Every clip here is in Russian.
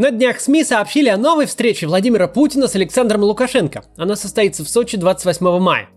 На днях СМИ сообщили о новой встрече Владимира Путина с Александром Лукашенко. Она состоится в Сочи 28 мая.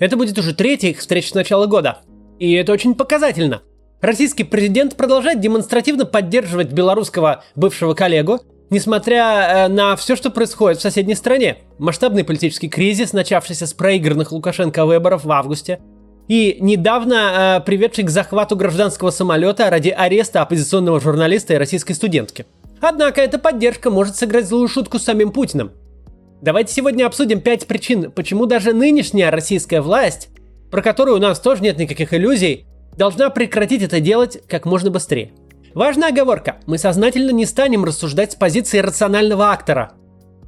Это будет уже третья их встреча с начала года. И это очень показательно. Российский президент продолжает демонстративно поддерживать белорусского бывшего коллегу, несмотря э, на все, что происходит в соседней стране. Масштабный политический кризис, начавшийся с проигранных Лукашенко выборов в августе, и недавно э, приведший к захвату гражданского самолета ради ареста оппозиционного журналиста и российской студентки. Однако эта поддержка может сыграть злую шутку с самим Путиным. Давайте сегодня обсудим пять причин, почему даже нынешняя российская власть, про которую у нас тоже нет никаких иллюзий, должна прекратить это делать как можно быстрее. Важная оговорка. Мы сознательно не станем рассуждать с позиции рационального актора.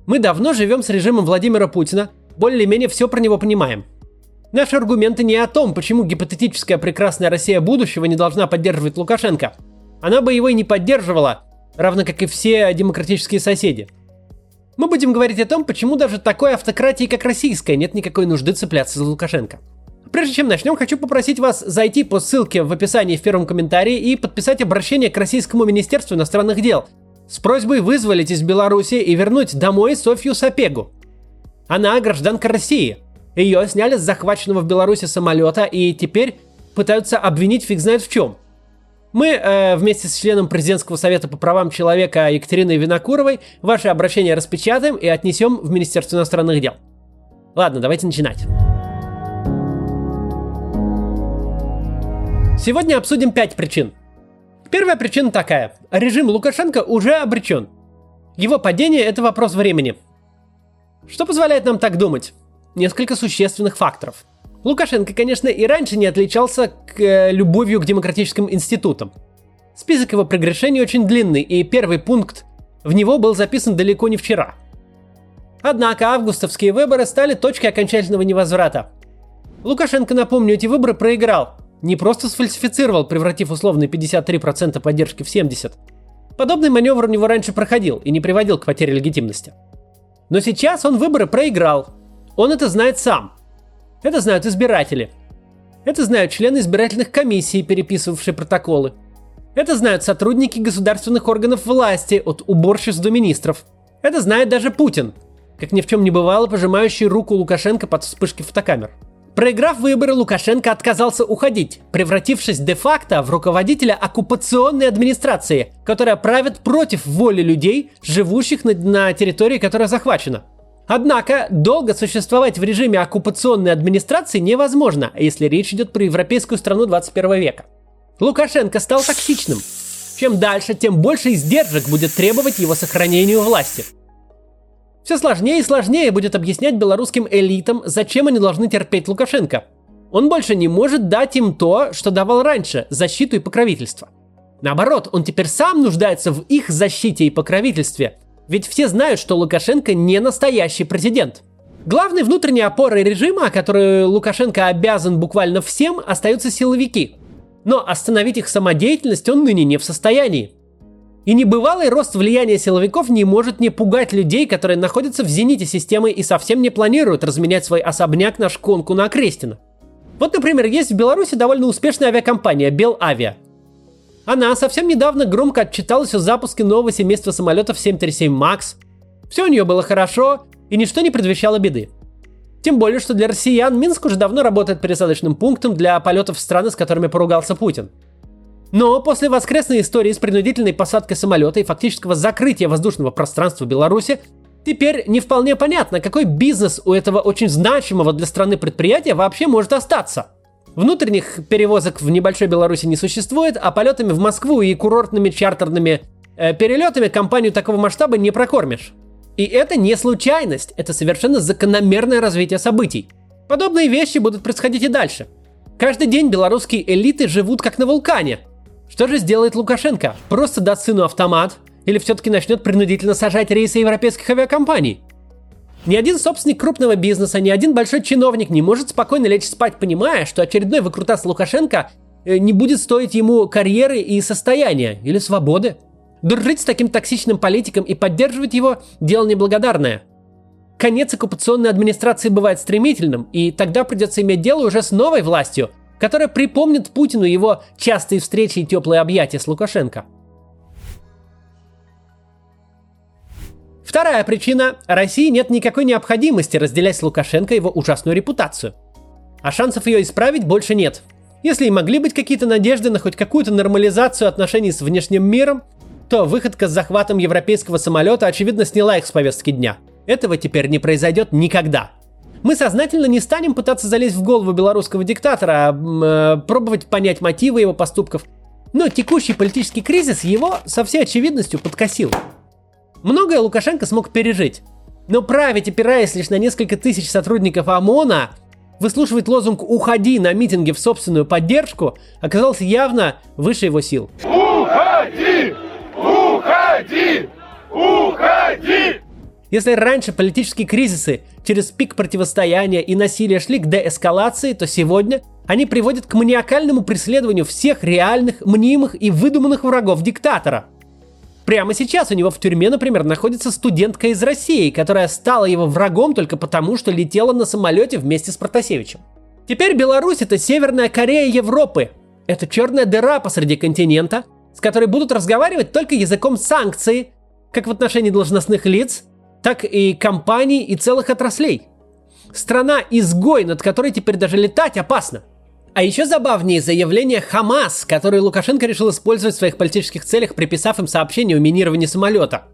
Мы давно живем с режимом Владимира Путина, более-менее все про него понимаем. Наши аргументы не о том, почему гипотетическая прекрасная Россия будущего не должна поддерживать Лукашенко. Она бы его и не поддерживала, равно как и все демократические соседи. Мы будем говорить о том, почему даже такой автократии, как российская, нет никакой нужды цепляться за Лукашенко. Прежде чем начнем, хочу попросить вас зайти по ссылке в описании в первом комментарии и подписать обращение к Российскому Министерству иностранных дел с просьбой вызволить из Беларуси и вернуть домой Софью Сапегу. Она гражданка России. Ее сняли с захваченного в Беларуси самолета и теперь пытаются обвинить фиг знает в чем. Мы э, вместе с членом Президентского совета по правам человека Екатериной Винокуровой ваше обращение распечатаем и отнесем в Министерство иностранных дел. Ладно, давайте начинать. Сегодня обсудим пять причин. Первая причина такая. Режим Лукашенко уже обречен. Его падение – это вопрос времени. Что позволяет нам так думать? Несколько существенных факторов. Лукашенко, конечно, и раньше не отличался к, э, любовью к демократическим институтам. Список его прегрешений очень длинный, и первый пункт в него был записан далеко не вчера. Однако августовские выборы стали точкой окончательного невозврата. Лукашенко, напомню, эти выборы проиграл, не просто сфальсифицировал, превратив условные 53% поддержки в 70%. Подобный маневр у него раньше проходил и не приводил к потере легитимности. Но сейчас он выборы проиграл. Он это знает сам. Это знают избиратели. Это знают члены избирательных комиссий, переписывавшие протоколы. Это знают сотрудники государственных органов власти от уборщиц до министров. Это знает даже Путин, как ни в чем не бывало, пожимающий руку Лукашенко под вспышки фотокамер. Проиграв выборы, Лукашенко отказался уходить, превратившись де-факто в руководителя оккупационной администрации, которая правит против воли людей, живущих на, на территории, которая захвачена. Однако, долго существовать в режиме оккупационной администрации невозможно, если речь идет про европейскую страну 21 века. Лукашенко стал токсичным. Чем дальше, тем больше издержек будет требовать его сохранению власти – все сложнее и сложнее будет объяснять белорусским элитам, зачем они должны терпеть Лукашенко. Он больше не может дать им то, что давал раньше – защиту и покровительство. Наоборот, он теперь сам нуждается в их защите и покровительстве. Ведь все знают, что Лукашенко не настоящий президент. Главной внутренней опорой режима, которую Лукашенко обязан буквально всем, остаются силовики. Но остановить их самодеятельность он ныне не в состоянии. И небывалый рост влияния силовиков не может не пугать людей, которые находятся в зените системы и совсем не планируют разменять свой особняк на шконку на Крестина. Вот, например, есть в Беларуси довольно успешная авиакомпания Белавиа. Она совсем недавно громко отчиталась о запуске нового семейства самолетов 737 MAX. Все у нее было хорошо, и ничто не предвещало беды. Тем более, что для россиян Минск уже давно работает пересадочным пунктом для полетов в страны, с которыми поругался Путин – но после воскресной истории с принудительной посадкой самолета и фактического закрытия воздушного пространства Беларуси, теперь не вполне понятно, какой бизнес у этого очень значимого для страны предприятия вообще может остаться. Внутренних перевозок в небольшой Беларуси не существует, а полетами в Москву и курортными чартерными э, перелетами компанию такого масштаба не прокормишь. И это не случайность, это совершенно закономерное развитие событий. Подобные вещи будут происходить и дальше. Каждый день белорусские элиты живут как на вулкане – что же сделает Лукашенко? Просто даст сыну автомат? Или все-таки начнет принудительно сажать рейсы европейских авиакомпаний? Ни один собственник крупного бизнеса, ни один большой чиновник не может спокойно лечь спать, понимая, что очередной выкрутас Лукашенко э, не будет стоить ему карьеры и состояния или свободы. Дружить с таким токсичным политиком и поддерживать его – дело неблагодарное. Конец оккупационной администрации бывает стремительным, и тогда придется иметь дело уже с новой властью – которая припомнит Путину его частые встречи и теплые объятия с Лукашенко. Вторая причина – России нет никакой необходимости разделять с Лукашенко его ужасную репутацию. А шансов ее исправить больше нет. Если и могли быть какие-то надежды на хоть какую-то нормализацию отношений с внешним миром, то выходка с захватом европейского самолета очевидно сняла их с повестки дня. Этого теперь не произойдет никогда. Мы сознательно не станем пытаться залезть в голову белорусского диктатора, а э, пробовать понять мотивы его поступков. Но текущий политический кризис его со всей очевидностью подкосил. Многое Лукашенко смог пережить. Но править, опираясь лишь на несколько тысяч сотрудников ОМОНа, выслушивать лозунг «Уходи» на митинге в собственную поддержку оказалось явно выше его сил. Уходи! Уходи! Уходи! Если раньше политические кризисы через пик противостояния и насилия шли к деэскалации, то сегодня они приводят к маниакальному преследованию всех реальных, мнимых и выдуманных врагов диктатора. Прямо сейчас у него в тюрьме, например, находится студентка из России, которая стала его врагом только потому, что летела на самолете вместе с Протасевичем. Теперь Беларусь это Северная Корея Европы. Это черная дыра посреди континента, с которой будут разговаривать только языком санкций, как в отношении должностных лиц, так и компаний и целых отраслей. Страна-изгой, над которой теперь даже летать опасно. А еще забавнее заявление Хамас, которое Лукашенко решил использовать в своих политических целях, приписав им сообщение о минировании самолета.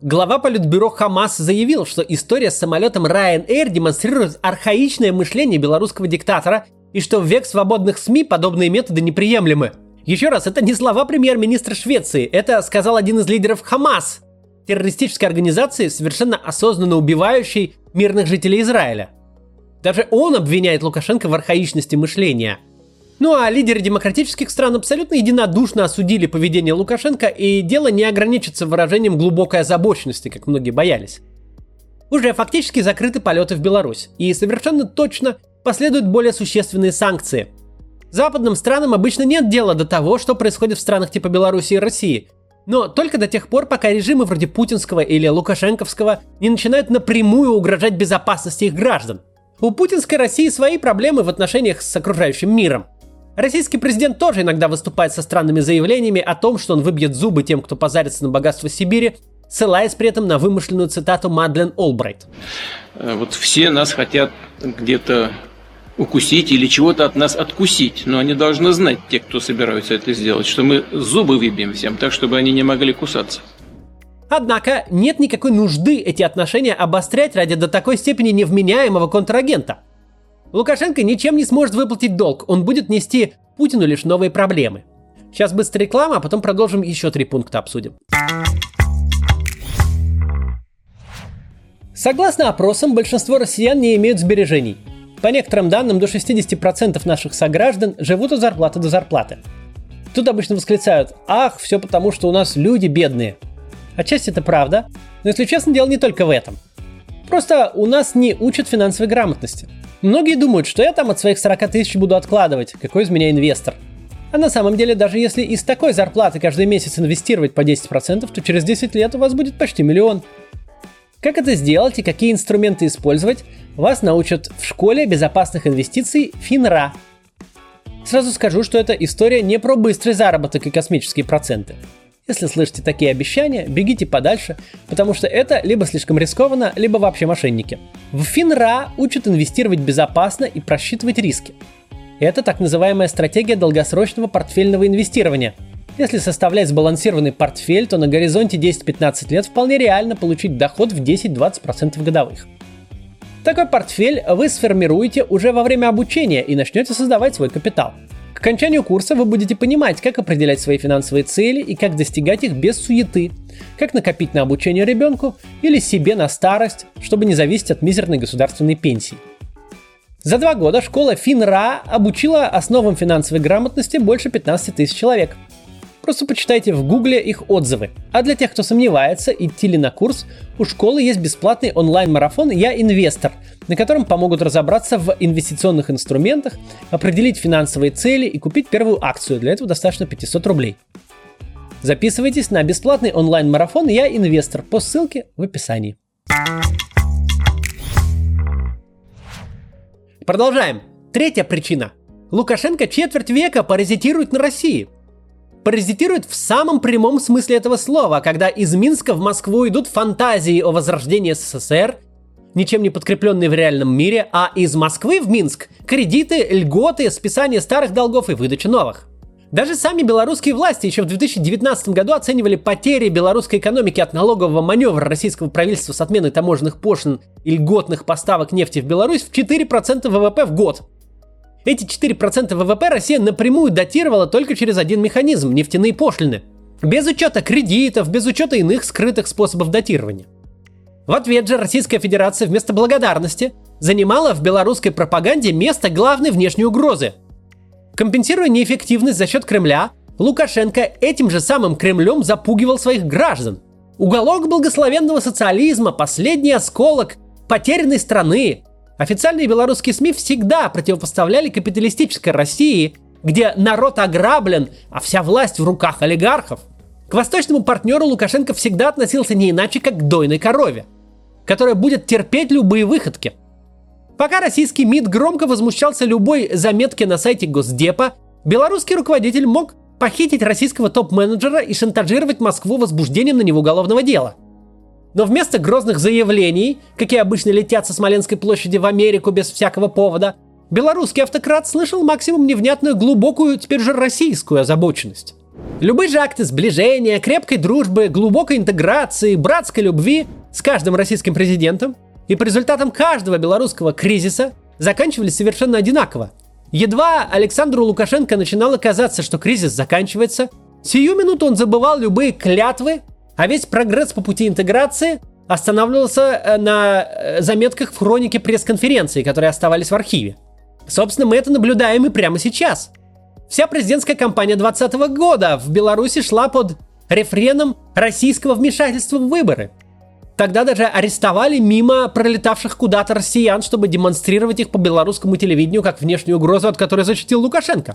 Глава политбюро Хамас заявил, что история с самолетом Ryanair демонстрирует архаичное мышление белорусского диктатора и что в век свободных СМИ подобные методы неприемлемы. Еще раз, это не слова премьер-министра Швеции, это сказал один из лидеров Хамас, террористической организации, совершенно осознанно убивающей мирных жителей Израиля. Даже он обвиняет Лукашенко в архаичности мышления. Ну а лидеры демократических стран абсолютно единодушно осудили поведение Лукашенко, и дело не ограничится выражением глубокой озабоченности, как многие боялись. Уже фактически закрыты полеты в Беларусь, и совершенно точно последуют более существенные санкции. Западным странам обычно нет дела до того, что происходит в странах типа Беларуси и России – но только до тех пор, пока режимы вроде путинского или лукашенковского не начинают напрямую угрожать безопасности их граждан. У путинской России свои проблемы в отношениях с окружающим миром. Российский президент тоже иногда выступает со странными заявлениями о том, что он выбьет зубы тем, кто позарится на богатство Сибири, ссылаясь при этом на вымышленную цитату Мадлен Олбрайт. Э, вот все нас хотят где-то укусить или чего-то от нас откусить. Но они должны знать, те, кто собираются это сделать, что мы зубы выбьем всем, так, чтобы они не могли кусаться. Однако нет никакой нужды эти отношения обострять ради до такой степени невменяемого контрагента. Лукашенко ничем не сможет выплатить долг, он будет нести Путину лишь новые проблемы. Сейчас быстрая реклама, а потом продолжим еще три пункта обсудим. Согласно опросам, большинство россиян не имеют сбережений – по некоторым данным, до 60% наших сограждан живут от зарплаты до зарплаты. Тут обычно восклицают «Ах, все потому, что у нас люди бедные». Отчасти это правда, но если честно, дело не только в этом. Просто у нас не учат финансовой грамотности. Многие думают, что я там от своих 40 тысяч буду откладывать, какой из меня инвестор. А на самом деле, даже если из такой зарплаты каждый месяц инвестировать по 10%, то через 10 лет у вас будет почти миллион. Как это сделать и какие инструменты использовать, вас научат в школе безопасных инвестиций ФИНРА. Сразу скажу, что эта история не про быстрый заработок и космические проценты. Если слышите такие обещания, бегите подальше, потому что это либо слишком рискованно, либо вообще мошенники. В ФИНРА учат инвестировать безопасно и просчитывать риски. Это так называемая стратегия долгосрочного портфельного инвестирования – если составлять сбалансированный портфель, то на горизонте 10-15 лет вполне реально получить доход в 10-20% годовых. Такой портфель вы сформируете уже во время обучения и начнете создавать свой капитал. К окончанию курса вы будете понимать, как определять свои финансовые цели и как достигать их без суеты, как накопить на обучение ребенку или себе на старость, чтобы не зависеть от мизерной государственной пенсии. За два года школа ФИНРА обучила основам финансовой грамотности больше 15 тысяч человек – Просто почитайте в гугле их отзывы. А для тех, кто сомневается, идти ли на курс, у школы есть бесплатный онлайн-марафон «Я инвестор», на котором помогут разобраться в инвестиционных инструментах, определить финансовые цели и купить первую акцию. Для этого достаточно 500 рублей. Записывайтесь на бесплатный онлайн-марафон «Я инвестор» по ссылке в описании. Продолжаем. Третья причина. Лукашенко четверть века паразитирует на России – паразитирует в самом прямом смысле этого слова, когда из Минска в Москву идут фантазии о возрождении СССР, ничем не подкрепленные в реальном мире, а из Москвы в Минск – кредиты, льготы, списание старых долгов и выдача новых. Даже сами белорусские власти еще в 2019 году оценивали потери белорусской экономики от налогового маневра российского правительства с отменой таможенных пошлин и льготных поставок нефти в Беларусь в 4% ВВП в год. Эти 4% ВВП Россия напрямую датировала только через один механизм – нефтяные пошлины. Без учета кредитов, без учета иных скрытых способов датирования. В ответ же Российская Федерация вместо благодарности занимала в белорусской пропаганде место главной внешней угрозы. Компенсируя неэффективность за счет Кремля, Лукашенко этим же самым Кремлем запугивал своих граждан. Уголок благословенного социализма, последний осколок потерянной страны, Официальные белорусские СМИ всегда противопоставляли капиталистической России, где народ ограблен, а вся власть в руках олигархов. К восточному партнеру Лукашенко всегда относился не иначе, как к дойной корове, которая будет терпеть любые выходки. Пока российский МИД громко возмущался любой заметке на сайте Госдепа, белорусский руководитель мог похитить российского топ-менеджера и шантажировать Москву возбуждением на него уголовного дела – но вместо грозных заявлений, какие обычно летят со Смоленской площади в Америку без всякого повода, белорусский автократ слышал максимум невнятную глубокую, теперь же российскую озабоченность. Любые же акты сближения, крепкой дружбы, глубокой интеграции, братской любви с каждым российским президентом и по результатам каждого белорусского кризиса заканчивались совершенно одинаково. Едва Александру Лукашенко начинало казаться, что кризис заканчивается, сию минуту он забывал любые клятвы а весь прогресс по пути интеграции останавливался э, на э, заметках в хронике пресс-конференции, которые оставались в архиве. Собственно, мы это наблюдаем и прямо сейчас. Вся президентская кампания 2020 года в Беларуси шла под рефреном российского вмешательства в выборы. Тогда даже арестовали мимо пролетавших куда-то россиян, чтобы демонстрировать их по белорусскому телевидению как внешнюю угрозу, от которой защитил Лукашенко.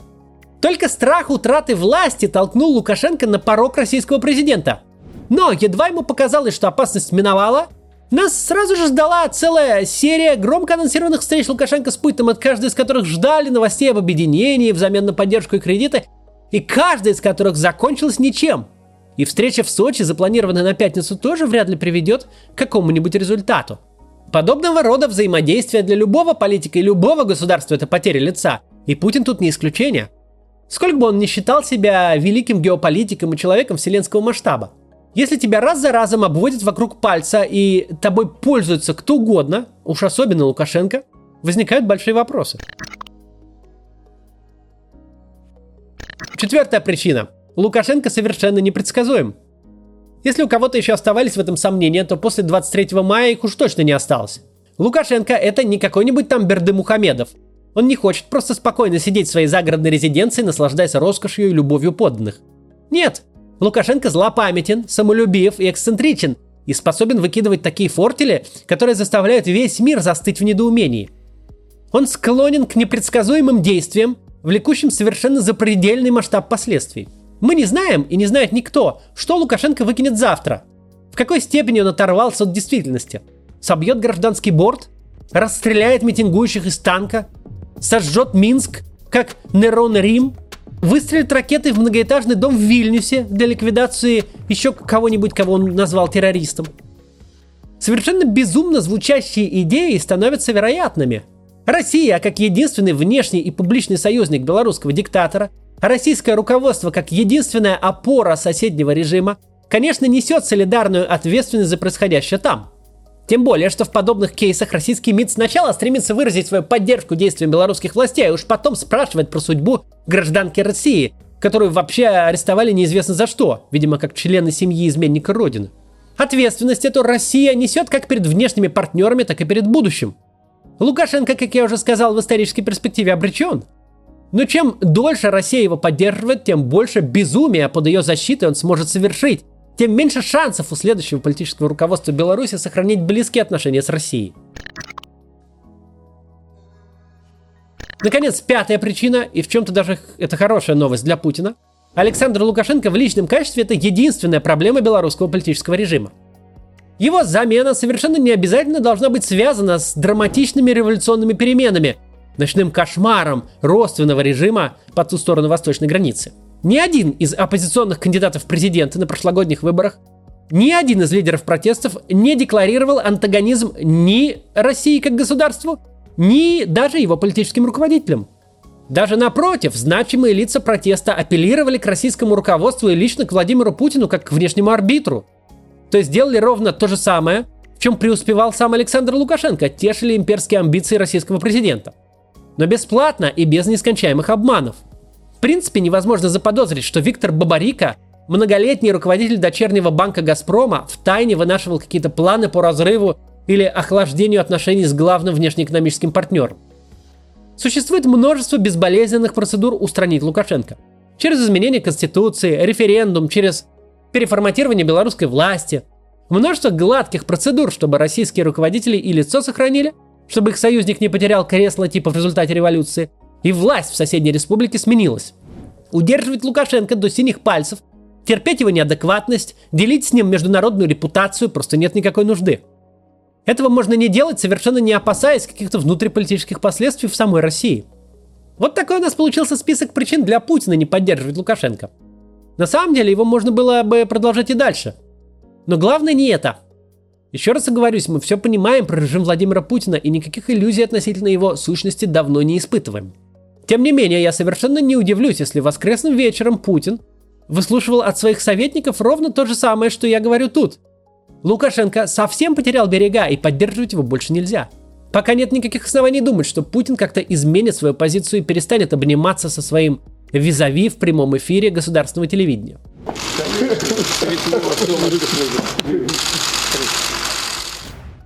Только страх утраты власти толкнул Лукашенко на порог российского президента. Но едва ему показалось, что опасность миновала, нас сразу же ждала целая серия громко анонсированных встреч Лукашенко с Путиным, от каждой из которых ждали новостей об объединении взамен на поддержку и кредиты, и каждая из которых закончилась ничем. И встреча в Сочи, запланированная на пятницу, тоже вряд ли приведет к какому-нибудь результату. Подобного рода взаимодействие для любого политика и любого государства – это потеря лица. И Путин тут не исключение. Сколько бы он ни считал себя великим геополитиком и человеком вселенского масштаба – если тебя раз за разом обводят вокруг пальца и тобой пользуется кто угодно, уж особенно Лукашенко, возникают большие вопросы. Четвертая причина. Лукашенко совершенно непредсказуем. Если у кого-то еще оставались в этом сомнения, то после 23 мая их уж точно не осталось. Лукашенко это не какой-нибудь там Берды Мухамедов. Он не хочет просто спокойно сидеть в своей загородной резиденции, наслаждаясь роскошью и любовью подданных. Нет, Лукашенко злопамятен, самолюбив и эксцентричен, и способен выкидывать такие фортели, которые заставляют весь мир застыть в недоумении. Он склонен к непредсказуемым действиям, влекущим совершенно запредельный масштаб последствий. Мы не знаем, и не знает никто, что Лукашенко выкинет завтра. В какой степени он оторвался от действительности. Собьет гражданский борт? Расстреляет митингующих из танка? Сожжет Минск, как Нерон Рим? Выстрелит ракетой в многоэтажный дом в Вильнюсе для ликвидации еще кого-нибудь, кого он назвал террористом. Совершенно безумно звучащие идеи становятся вероятными. Россия, как единственный внешний и публичный союзник белорусского диктатора, российское руководство, как единственная опора соседнего режима, конечно, несет солидарную ответственность за происходящее там – тем более, что в подобных кейсах российский МИД сначала стремится выразить свою поддержку действиям белорусских властей, а уж потом спрашивать про судьбу гражданки России, которую вообще арестовали неизвестно за что, видимо, как члены семьи изменника Родины. Ответственность эту Россия несет как перед внешними партнерами, так и перед будущим. Лукашенко, как я уже сказал, в исторической перспективе обречен. Но чем дольше Россия его поддерживает, тем больше безумия под ее защитой он сможет совершить, тем меньше шансов у следующего политического руководства Беларуси сохранить близкие отношения с Россией. Наконец, пятая причина, и в чем-то даже это хорошая новость для Путина. Александр Лукашенко в личном качестве это единственная проблема белорусского политического режима. Его замена совершенно не обязательно должна быть связана с драматичными революционными переменами, ночным кошмаром родственного режима по ту сторону восточной границы – Ни один из оппозиционных кандидатов в президенты на прошлогодних выборах, ни один из лидеров протестов не декларировал антагонизм ни России как государству, ни даже его политическим руководителям. Даже напротив, значимые лица протеста апеллировали к российскому руководству и лично к Владимиру Путину как к внешнему арбитру. То есть сделали ровно то же самое, в чем преуспевал сам Александр Лукашенко, тешили имперские амбиции российского президента. Но бесплатно и без нескончаемых обманов. В принципе, невозможно заподозрить, что Виктор Бабарика, многолетний руководитель дочернего банка «Газпрома», в тайне вынашивал какие-то планы по разрыву или охлаждению отношений с главным внешнеэкономическим партнером. Существует множество безболезненных процедур устранить Лукашенко. Через изменение Конституции, референдум, через переформатирование белорусской власти. Множество гладких процедур, чтобы российские руководители и лицо сохранили, чтобы их союзник не потерял кресло типа в результате революции, и власть в соседней республике сменилась. Удерживать Лукашенко до синих пальцев, терпеть его неадекватность, делить с ним международную репутацию просто нет никакой нужды. Этого можно не делать, совершенно не опасаясь каких-то внутриполитических последствий в самой России. Вот такой у нас получился список причин для Путина не поддерживать Лукашенко. На самом деле его можно было бы продолжать и дальше. Но главное не это. Еще раз оговорюсь, мы все понимаем про режим Владимира Путина и никаких иллюзий относительно его сущности давно не испытываем. Тем не менее, я совершенно не удивлюсь, если воскресным вечером Путин выслушивал от своих советников ровно то же самое, что я говорю тут. Лукашенко совсем потерял берега, и поддерживать его больше нельзя. Пока нет никаких оснований думать, что Путин как-то изменит свою позицию и перестанет обниматься со своим визави в прямом эфире государственного телевидения.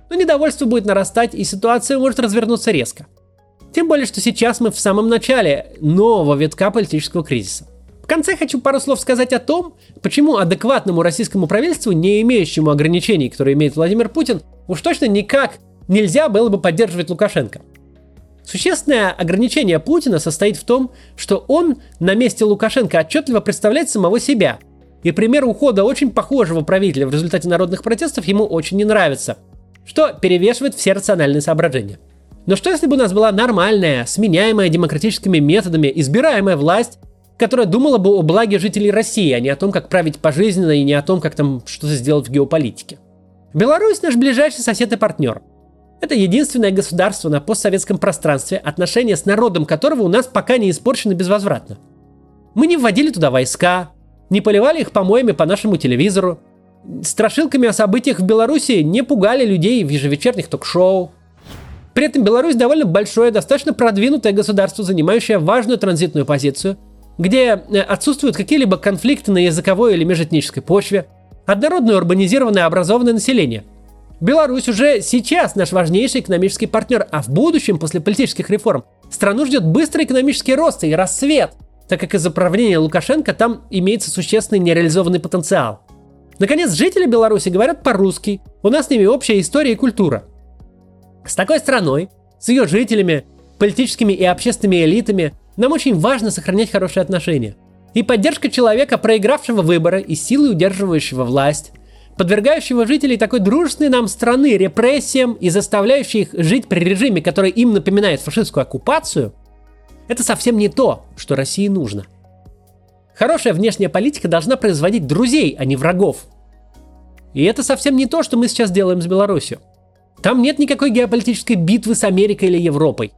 Но недовольство будет нарастать, и ситуация может развернуться резко. Тем более, что сейчас мы в самом начале нового витка политического кризиса. В конце хочу пару слов сказать о том, почему адекватному российскому правительству, не имеющему ограничений, которые имеет Владимир Путин, уж точно никак нельзя было бы поддерживать Лукашенко. Существенное ограничение Путина состоит в том, что он на месте Лукашенко отчетливо представляет самого себя. И пример ухода очень похожего правителя в результате народных протестов ему очень не нравится, что перевешивает все рациональные соображения. Но что если бы у нас была нормальная, сменяемая демократическими методами, избираемая власть, которая думала бы о благе жителей России, а не о том, как править пожизненно и не о том, как там что-то сделать в геополитике. Беларусь наш ближайший сосед и партнер. Это единственное государство на постсоветском пространстве, отношения с народом которого у нас пока не испорчены безвозвратно. Мы не вводили туда войска, не поливали их помоями по нашему телевизору, страшилками о событиях в Беларуси не пугали людей в ежевечерних ток-шоу. При этом Беларусь довольно большое, достаточно продвинутое государство, занимающее важную транзитную позицию – где э, отсутствуют какие-либо конфликты на языковой или межэтнической почве, однородное урбанизированное образованное население. Беларусь уже сейчас наш важнейший экономический партнер, а в будущем, после политических реформ, страну ждет быстрый экономический рост и расцвет, так как из-за правления Лукашенко там имеется существенный нереализованный потенциал. Наконец, жители Беларуси говорят по-русски, у нас с ними общая история и культура. С такой страной, с ее жителями, политическими и общественными элитами, нам очень важно сохранять хорошие отношения. И поддержка человека, проигравшего выборы и силой удерживающего власть, подвергающего жителей такой дружественной нам страны репрессиям и заставляющей их жить при режиме, который им напоминает фашистскую оккупацию, это совсем не то, что России нужно. Хорошая внешняя политика должна производить друзей, а не врагов. И это совсем не то, что мы сейчас делаем с Беларусью. Там нет никакой геополитической битвы с Америкой или Европой.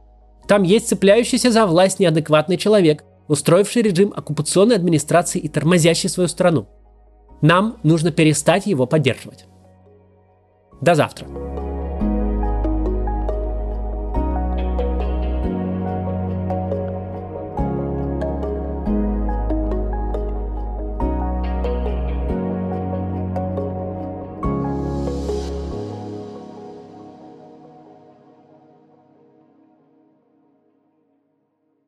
Там есть цепляющийся за власть неадекватный человек, устроивший режим оккупационной администрации и тормозящий свою страну. Нам нужно перестать его поддерживать. До завтра.